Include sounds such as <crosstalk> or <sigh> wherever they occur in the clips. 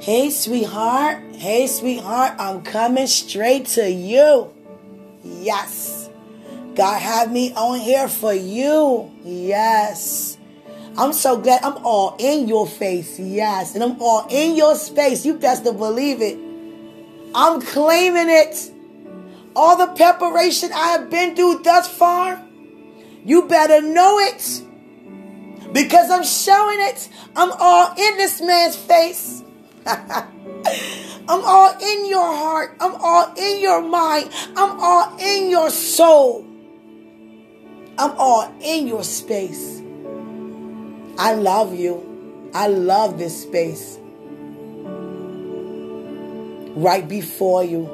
Hey, sweetheart. Hey, sweetheart. I'm coming straight to you. Yes. God have me on here for you. Yes. I'm so glad I'm all in your face. Yes. And I'm all in your space. You best to believe it. I'm claiming it. All the preparation I have been through thus far, you better know it. Because I'm showing it. I'm all in this man's face. <laughs> I'm all in your heart. I'm all in your mind. I'm all in your soul. I'm all in your space. I love you. I love this space. Right before you,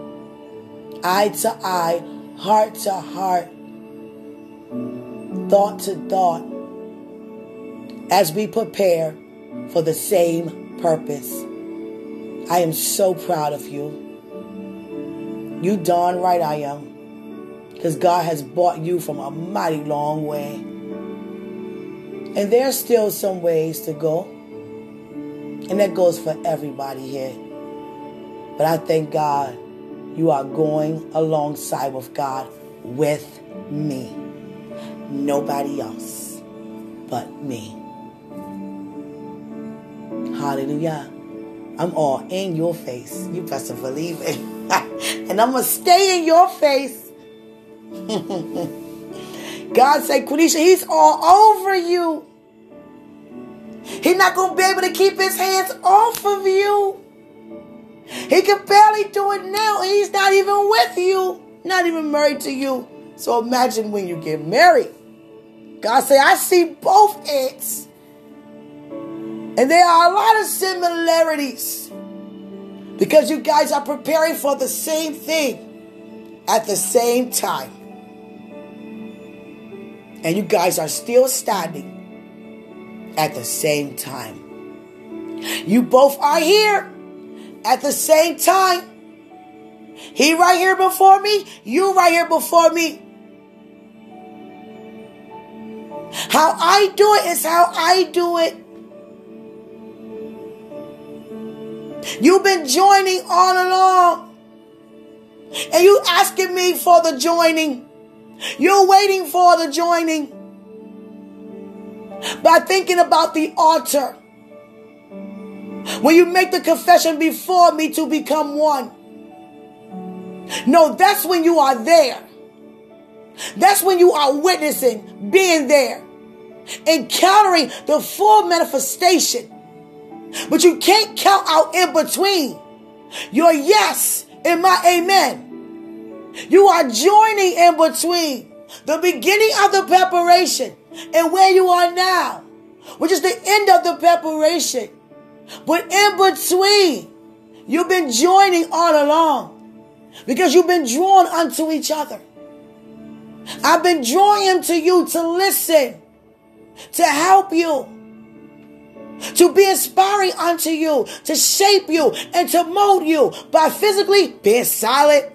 eye to eye, heart to heart, thought to thought, as we prepare for the same purpose. I am so proud of you. You darn right I am. Because God has brought you from a mighty long way. And there's still some ways to go. And that goes for everybody here. But I thank God you are going alongside with God with me. Nobody else but me. Hallelujah. I'm all in your face. You best believe it. <laughs> and I'm going to stay in your face. <laughs> God said, Quenisha, he's all over you. He's not going to be able to keep his hands off of you. He can barely do it now. He's not even with you, not even married to you. So imagine when you get married. God said, I see both ends. And there are a lot of similarities because you guys are preparing for the same thing at the same time. And you guys are still standing at the same time. You both are here at the same time. He right here before me, you right here before me. How I do it is how I do it. You've been joining all along. And you asking me for the joining. You're waiting for the joining. By thinking about the altar. When you make the confession before me to become one. No, that's when you are there. That's when you are witnessing, being there, encountering the full manifestation but you can't count out in between your yes and my amen. You are joining in between the beginning of the preparation and where you are now, which is the end of the preparation. But in between, you've been joining all along because you've been drawn unto each other. I've been drawing him to you to listen, to help you to be inspiring unto you, to shape you, and to mold you by physically being silent.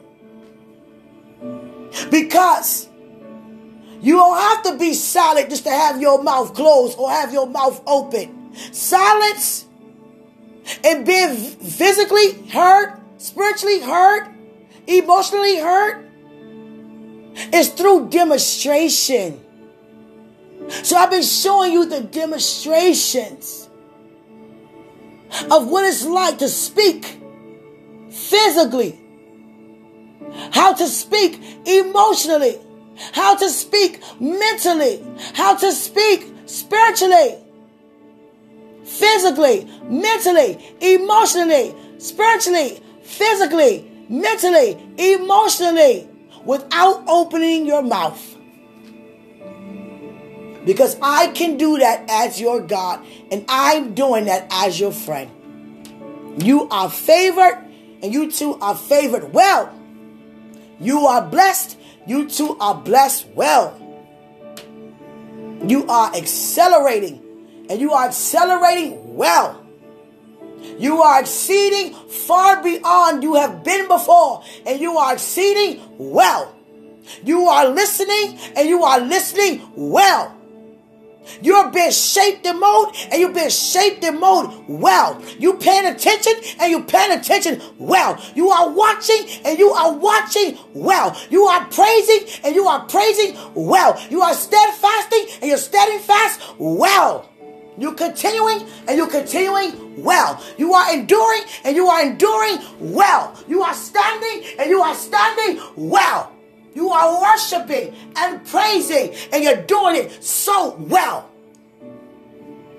Because you don't have to be silent just to have your mouth closed or have your mouth open. Silence and being physically hurt, spiritually hurt, emotionally hurt is through demonstration. So I've been showing you the demonstrations of what it's like to speak physically, how to speak emotionally, how to speak mentally, how to speak spiritually, physically, mentally, emotionally, spiritually, physically, mentally, emotionally, without opening your mouth. Because I can do that as your God, and I'm doing that as your friend. You are favored, and you too are favored well. You are blessed, you too are blessed well. You are accelerating, and you are accelerating well. You are exceeding far beyond you have been before, and you are exceeding well. You are listening, and you are listening well. You're being shaped and molded, and you're being shaped and molded well. You paying attention, and you paying attention well. You are watching, and you are watching well. You are praising, and you are praising well. You are steadfasting, and you're steadfast well. You're continuing, and you're continuing well. You are enduring, and you are enduring well. You are standing, and you are standing well. You are worshiping and praising, and you're doing it so well.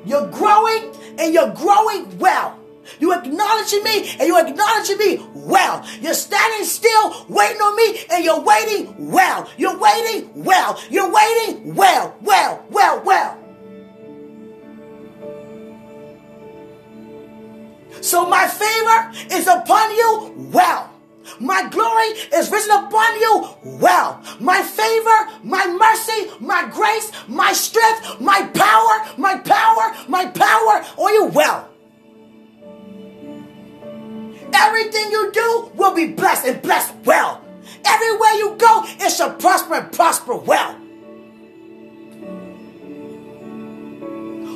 You're growing, and you're growing well. You're acknowledging me, and you're acknowledging me well. You're standing still, waiting on me, and you're waiting well. You're waiting well. You're waiting well, well, well, well. So my favor is upon you well. My glory is risen upon you well. My favor, my mercy, my grace, my strength, my power, my power, my power on you well. Everything you do will be blessed and blessed well. Everywhere you go, it shall prosper and prosper well.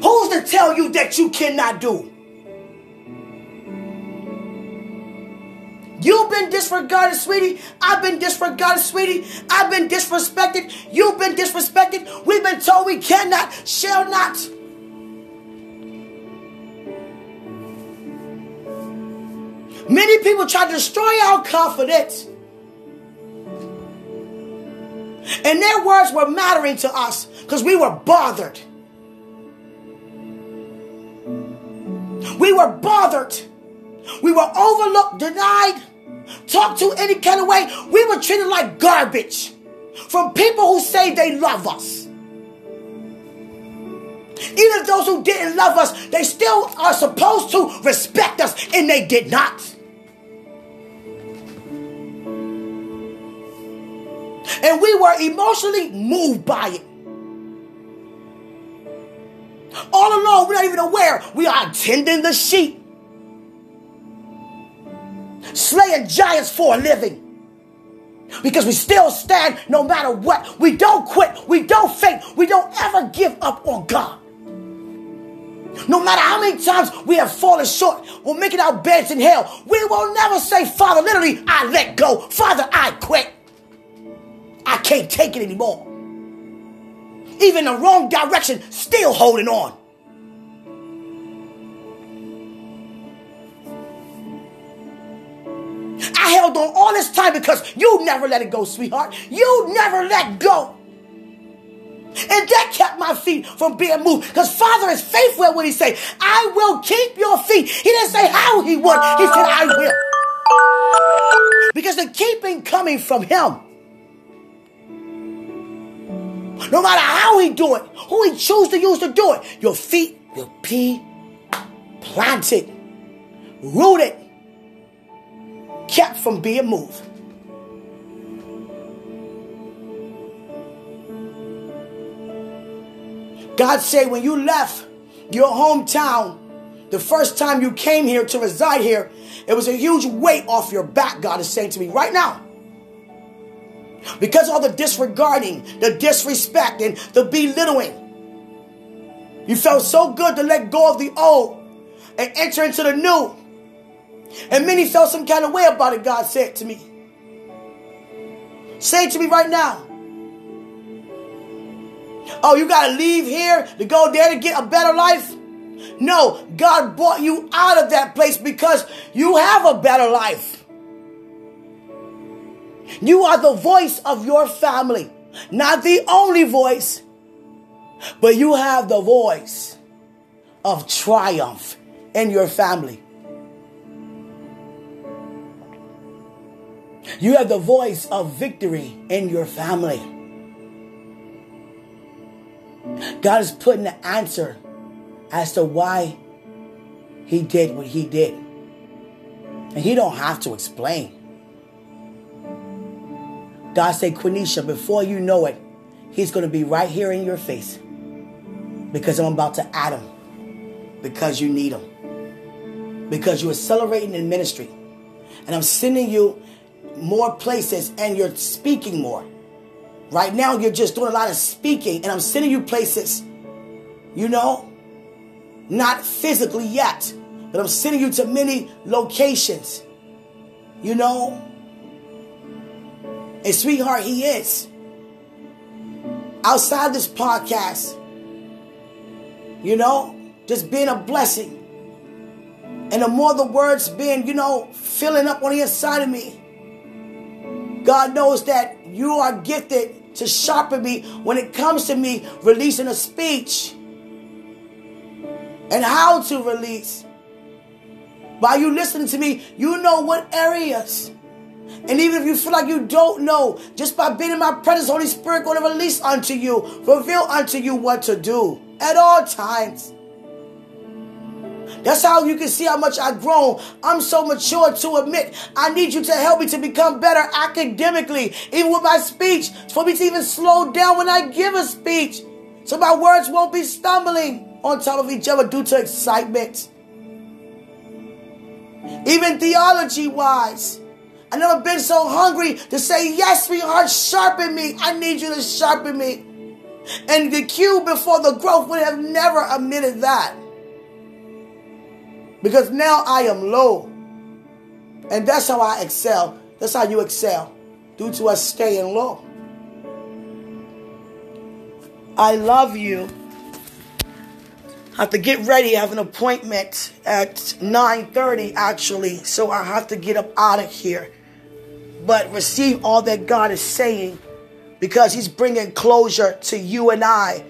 Who's to tell you that you cannot do? You've been disregarded, sweetie. I've been disregarded, sweetie. I've been disrespected. You've been disrespected. We've been told we cannot, shall not. Many people try to destroy our confidence. And their words were mattering to us because we were bothered. We were bothered. We were overlooked, denied, talked to any kind of way. We were treated like garbage from people who say they love us. Even those who didn't love us, they still are supposed to respect us, and they did not. And we were emotionally moved by it. All along, we're not even aware we are attending the sheep slaying giants for a living. Because we still stand no matter what. We don't quit. We don't faint. We don't ever give up on God. No matter how many times we have fallen short or making our beds in hell, we will never say, Father, literally, I let go. Father, I quit. I can't take it anymore. Even the wrong direction, still holding on. Held on all this time because you never let it go, sweetheart. You never let go. And that kept my feet from being moved. Because Father is faithful when He say, I will keep your feet. He didn't say how He would. He said, I will. Because the keeping coming from Him. No matter how He do it, who He choose to use to do it, your feet will be planted, rooted, kept from being moved. God said, when you left your hometown, the first time you came here to reside here, it was a huge weight off your back, God is saying to me right now. Because all the disregarding, the disrespect, and the belittling, you felt so good to let go of the old and enter into the new. And many felt some kind of way about it, God said to me. Say to me right now. Oh, you got to leave here to go there to get a better life? No, God brought you out of that place because you have a better life. You are the voice of your family, not the only voice, but you have the voice of triumph in your family. You have the voice of victory in your family. God is putting the answer as to why he did what he did. And he don't have to explain. God said, Quenisha, before you know it, he's going to be right here in your face. Because I'm about to add him. Because you need him. Because you're accelerating in ministry. And I'm sending you more places and you're speaking more. Right now, you're just doing a lot of speaking, and I'm sending you places You know? Not physically yet, but I'm sending you to many locations. You know? And sweetheart, he is. Outside this podcast, you know, just being a blessing. And the more the words being, you know, filling up on the inside of me, God knows that you are gifted to sharpen me when it comes to me releasing a speech and how to release. While you listening to me, you know what areas. And even if you feel like you don't know, just by being in my presence, Holy Spirit going to release unto you, reveal unto you what to do at all times. That's how you can see how much I've grown. I'm so mature to admit I need you to help me to become better academically, even with my speech, for me to even slow down when I give a speech. So my words won't be stumbling on top of each other due to excitement. Even theology wise. I've never been so hungry to say, Yes, sweetheart, sharpen me. I need you to sharpen me. And the cue before the growth would have never admitted that. Because now I am low. And that's how I excel. That's how you excel. Due to us staying low. I love you. I have to get ready. I have an appointment at 9:30 actually, so I have to get up out of here. But receive all that God is saying because he's bringing closure to you and I.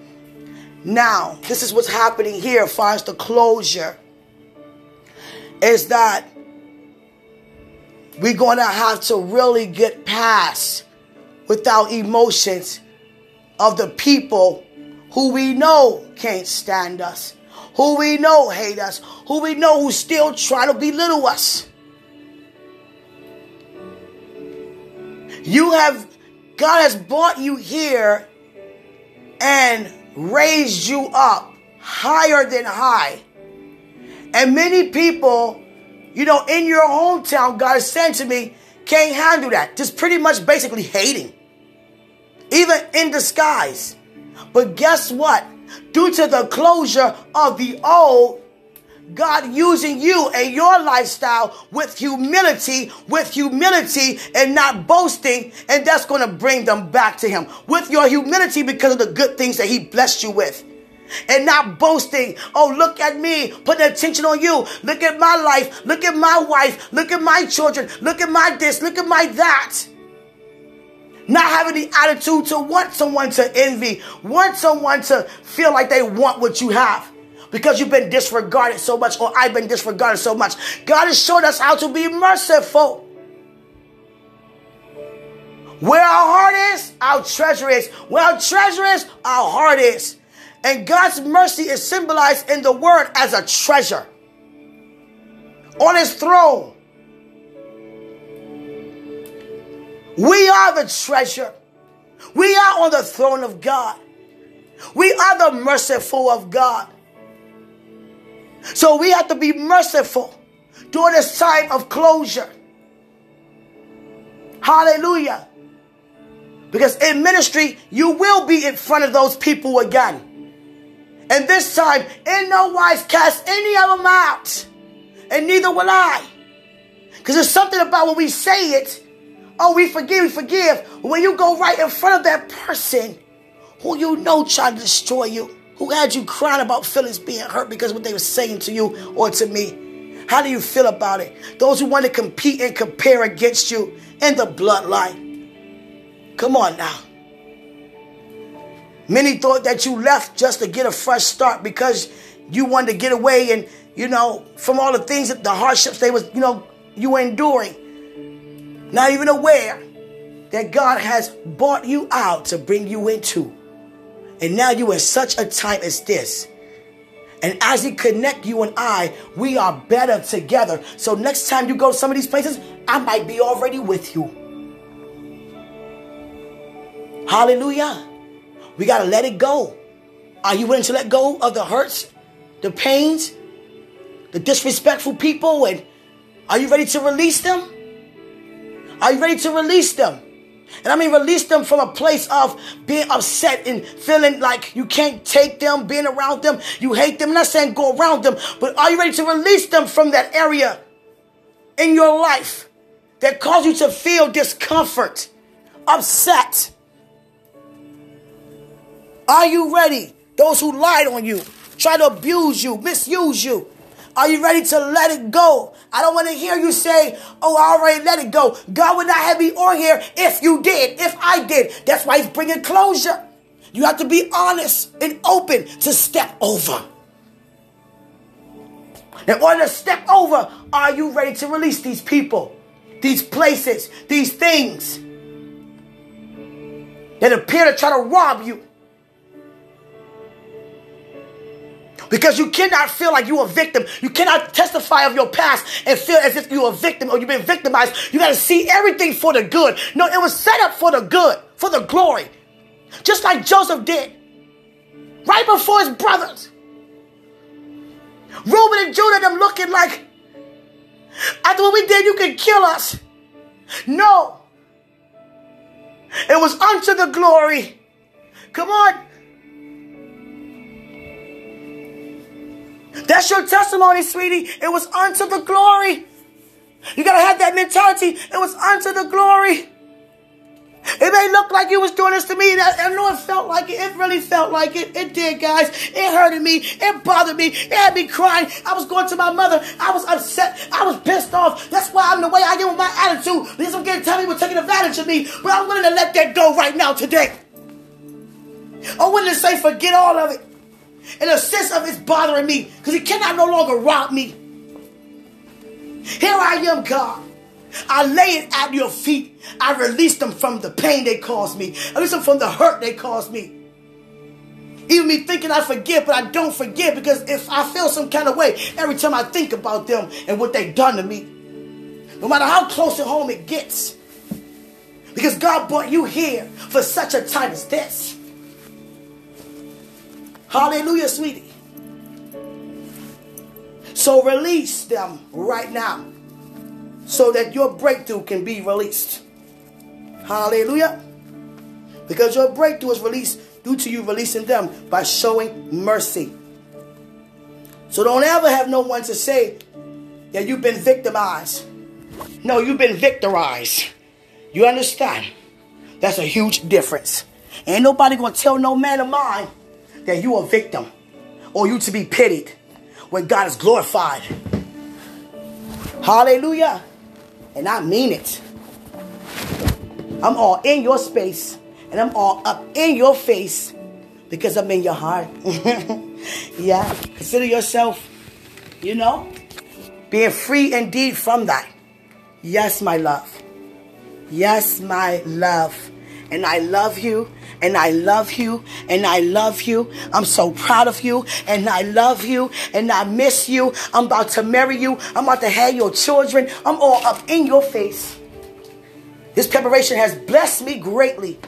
Now, this is what's happening here finds the closure is that we're going to have to really get past without emotions of the people who we know can't stand us, who we know hate us, who we know who still try to belittle us. You have, God has brought you here and raised you up higher than high. And many people, you know, in your hometown, God is saying to me, can't handle that. Just pretty much basically hating. Even in disguise. But guess what? Due to the closure of the old, God using you and your lifestyle with humility, with humility and not boasting, and that's going to bring them back to Him. With your humility because of the good things that He blessed you with and not boasting. Oh, look at me, putting attention on you. Look at my life. Look at my wife. Look at my children. Look at my this. Look at my that. Not having the attitude to want someone to envy, want someone to feel like they want what you have because you've been disregarded so much or I've been disregarded so much. God has showed us how to be merciful. Where our heart is, our treasure is. Where our treasure is, our heart is. And God's mercy is symbolized in the word as a treasure on his throne. We are the treasure. We are on the throne of God. We are the merciful of God. So we have to be merciful during this time of closure. Hallelujah. Because in ministry, you will be in front of those people again. And this time, in no wise cast any of them out. And neither will I. Because there's something about when we say it, oh, we forgive, we forgive. When you go right in front of that person who you know tried to destroy you, who had you crying about feelings being hurt because what they were saying to you or to me. How do you feel about it? Those who want to compete and compare against you in the bloodline. Come on now. Many thought that you left just to get a fresh start because you wanted to get away and, you know, from all the things that the hardships they was, you know, you were enduring. Not even aware that God has bought you out to bring you into. And now you in such a time as this. And as He connect you and I, we are better together. So next time you go to some of these places, I might be already with you. Hallelujah. We got to let it go. Are you willing to let go of the hurts, the pains, the disrespectful people? And are you ready to release them? Are you ready to release them? And I mean, release them from a place of being upset and feeling like you can't take them, being around them. You hate them. I'm not saying go around them, but are you ready to release them from that area in your life that caused you to feel discomfort, upset? Are you ready? Those who lied on you, try to abuse you, misuse you. Are you ready to let it go? I don't want to hear you say, Oh, I already let it go. God would not have me on here if you did, if I did. That's why He's bringing closure. You have to be honest and open to step over. In order to step over, are you ready to release these people, these places, these things that appear to try to rob you? Because you cannot feel like you're a victim. You cannot testify of your past and feel as if you're a victim or you've been victimized. You got to see everything for the good. No, it was set up for the good, for the glory. Just like Joseph did. Right before his brothers. Reuben and Judah, them looking like, after what we did, you can kill us. No. It was unto the glory. Come on. That's your testimony, sweetie. It was unto the glory. You gotta have that mentality. It was unto the glory. It may look like you was doing this to me. I know it felt like it. It really felt like it. It did, guys. It hurted me. It bothered me. It had me crying. I was going to my mother. I was upset. I was pissed off. That's why I'm the way I am with my attitude. Because I'm getting tell me taking advantage of me. But I'm willing to let that go right now today. I'm willing to say forget all of it in a sense of it's bothering me because he cannot no longer rob me. Here I am, God. I lay it at your feet. I release them from the pain they caused me. I release them from the hurt they caused me. Even me thinking I forgive, but I don't forgive because if I feel some kind of way every time I think about them and what they've done to me, no matter how close to home it gets, because God brought you here for such a time as this. Hallelujah, sweetie. So release them right now so that your breakthrough can be released. Hallelujah. Because your breakthrough is released due to you releasing them by showing mercy. So don't ever have no one to say that you've been victimized. No, you've been victorized. You understand? That's a huge difference. Ain't nobody gonna tell no man of mine that you a victim or you to be pitied when God is glorified. Hallelujah. And I mean it. I'm all in your space and I'm all up in your face because I'm in your heart. <laughs> yeah. Consider yourself, you know, being free indeed from that. Yes, my love. Yes, my love. And I love you and I love you and I love you. I'm so proud of you and I love you and I miss you. I'm about to marry you. I'm about to have your children. I'm all up in your face. This preparation has blessed me greatly.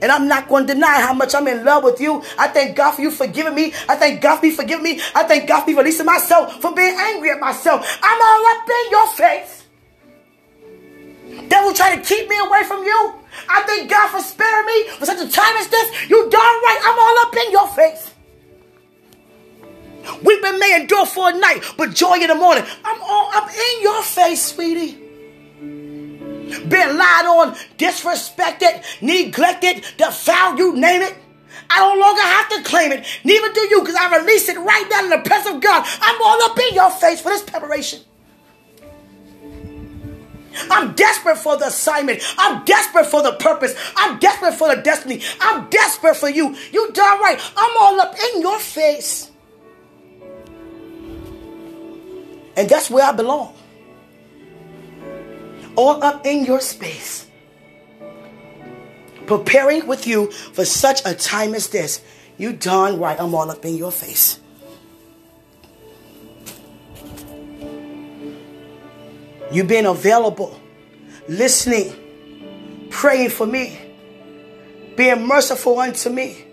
And I'm not going to deny how much I'm in love with you. I thank God for you forgiving me. I thank God for you forgiving me. I thank God for you releasing myself from being angry at myself. I'm all up in your face. Devil try to keep me away from you. I thank God for sparing me for such a time as this. You darn right, I'm all up in your face. Weeping may endure for a night, but joy in the morning. I'm all up in your face, sweetie. Been lied on, disrespected, neglected, defiled, you name it. I no longer have to claim it. Neither do you, because I release it right now in the presence of God. I'm all up in your face for this preparation. I'm desperate for the assignment. I'm desperate for the purpose. I'm desperate for the destiny. I'm desperate for you. You darn right. I'm all up in your face. And that's where I belong. All up in your space. Preparing with you for such a time as this. You darn right. I'm all up in your face. You being available, listening, praying for me, being merciful unto me,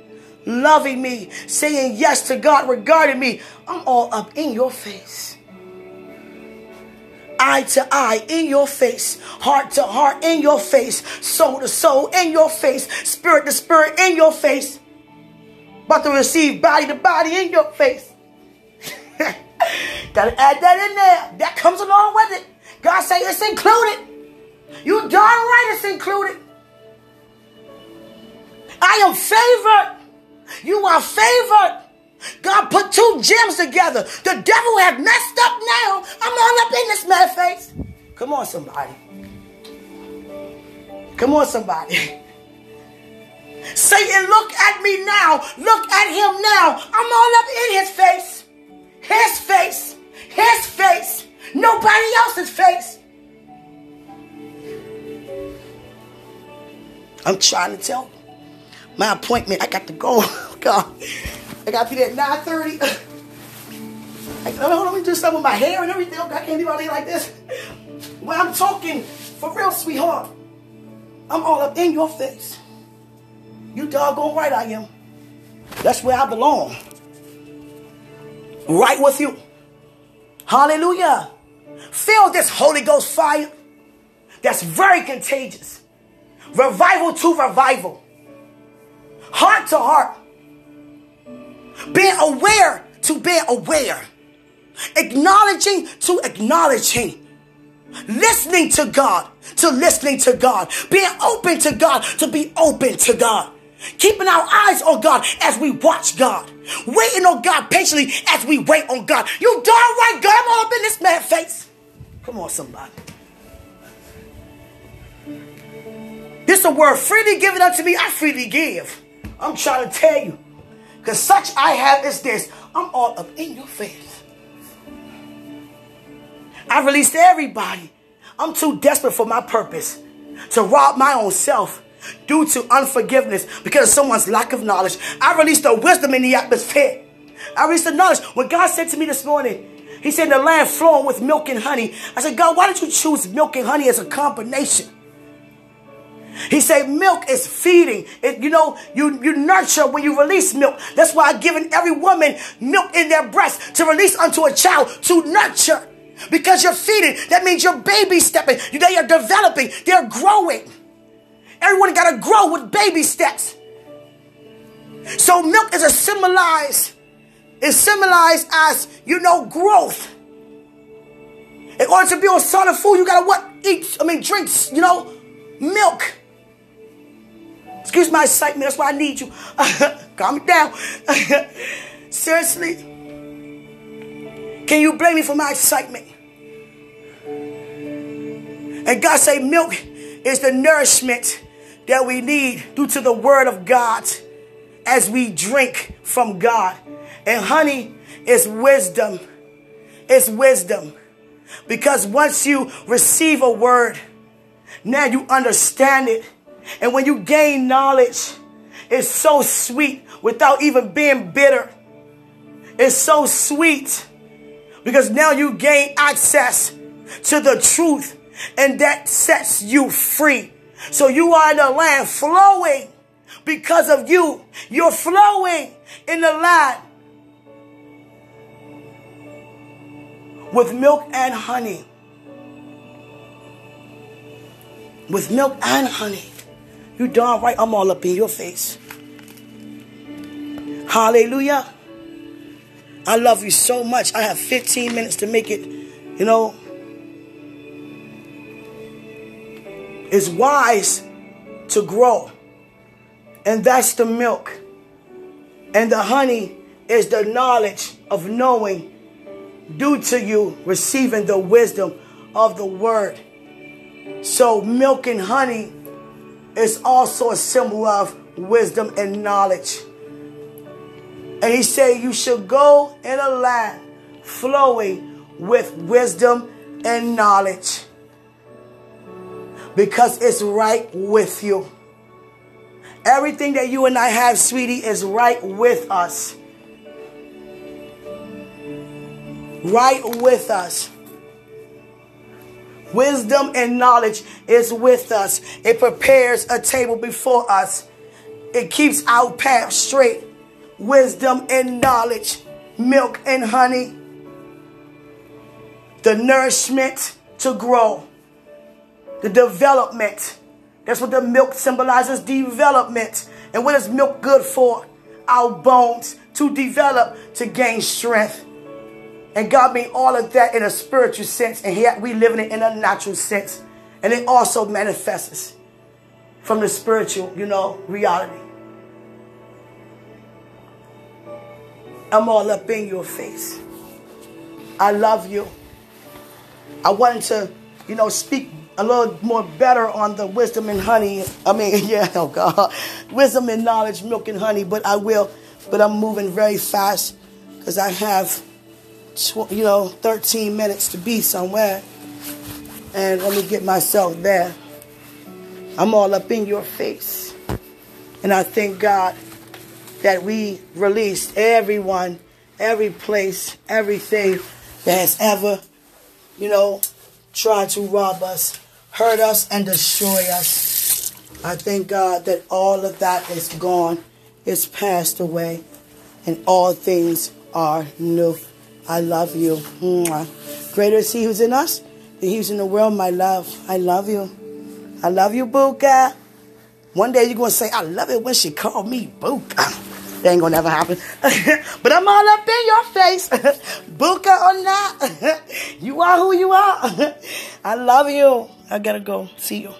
loving me, saying yes to God regarding me. I'm all up in your face. eye to eye in your face, heart to heart in your face, soul to soul in your face, spirit to spirit in your face. About to receive body to body in your face. <laughs> Gotta add that in there. That comes along with it. God say it's included. You darn right it's included. I am favored. You are favored. God put two gems together. The devil have messed up now. I'm all up in this man's face. Come on, somebody. Come on, somebody. <laughs> Satan, look at me now. Look at him now. I'm all up in his face. His face. His face. Nobody else's face. I'm trying to tell my appointment. I got to go. <laughs> God. I got to be there at 9.30. I, <sighs> let me do something with my hair and everything. I can't do all day like this. When I'm talking for real, sweetheart, I'm all up in your face. You doggone right I am. That's where I belong. Right with you. Hallelujah. Feel this Holy Ghost fire that's very contagious. Revival to revival. Heart to heart. Being aware to being aware. Acknowledging to acknowledging. Listening to God to listening to God. Being open to God to be open to God. Keeping our eyes on God as we watch God. Waiting on God patiently as we wait on God. You darn right, God, I'm all up in this man's face. Come on, somebody. This is a word freely given unto me, I freely give. I'm trying to tell you. Because such I have is this. I'm all up in your face. I released everybody. I'm too desperate for my purpose to rob my own self due to unforgiveness because of someone's lack of knowledge. I released the wisdom in the atmosphere. I released the knowledge. When God said to me this morning, He said, the land flowing with milk and honey. I said, God, why did you choose milk and honey as a combination? He said milk is feeding. It, you know, you, you nurture when you release milk. That's why I've given every woman milk in their breast to release unto a child to nurture. Because you're feeding. That means you're baby stepping. They are developing. They're growing. Everyone got to grow with baby steps. So milk is a symbolized, is symbolized as, you know, growth. In order to be on solid food, you got to what? Eat, I mean, drinks, you know, milk. Excuse my excitement. That's why I need you. <laughs> Calm down. <laughs> Seriously. Can you blame me for my excitement? And God say milk is the nourishment that we need due to the word of God as we drink from God. And honey is wisdom. It's wisdom. Because once you receive a word, now you understand it and when you gain knowledge, it's so sweet without even being bitter. It's so sweet because now you gain access to the truth and that sets you free. So you are in the land flowing because of you. You're flowing in the land with milk and honey. With milk and honey. You darn right, I'm all up in your face. Hallelujah. I love you so much. I have 15 minutes to make it, you know. It's wise to grow. And that's the milk. And the honey is the knowledge of knowing due to you receiving the wisdom of the word. So milk and honey is also a symbol of wisdom and knowledge. And he said, You should go in a land flowing with wisdom and knowledge because it's right with you. Everything that you and I have, sweetie, is right with us. Right with us. Wisdom and knowledge is with us. It prepares a table before us. It keeps our path straight. Wisdom and knowledge, milk and honey, the nourishment to grow. The development. That's what the milk symbolizes development. And what is milk good for? Our bones to develop, to gain strength. And God made all of that in a spiritual sense, and yet we live in it in a natural sense. And it also manifests from the spiritual, you know, reality. I'm all up in your face. I love you. I wanted to, you know, speak a little more better on the wisdom and honey. I mean, <laughs> yeah, oh God, wisdom and knowledge, milk and honey, but I will. But I'm moving very fast because I have, you know, 13 minutes to be somewhere. And let me get myself there. I'm all up in your face. And I thank God that we released everyone, every place, everything that has ever, you know, tried to rob us, hurt us, and destroy us. I thank God that all of that is gone, it's passed away, and all things are new. I love you. Mwah. Greater is He who's in us than He who's in the world, my love. I love you. I love you, Buka. One day you're going to say, I love it when she called me Buka. That ain't gonna never happen. <laughs> but I'm all up in your face. <laughs> Buka or not. <laughs> you are who you are. I love you. I gotta go. See you.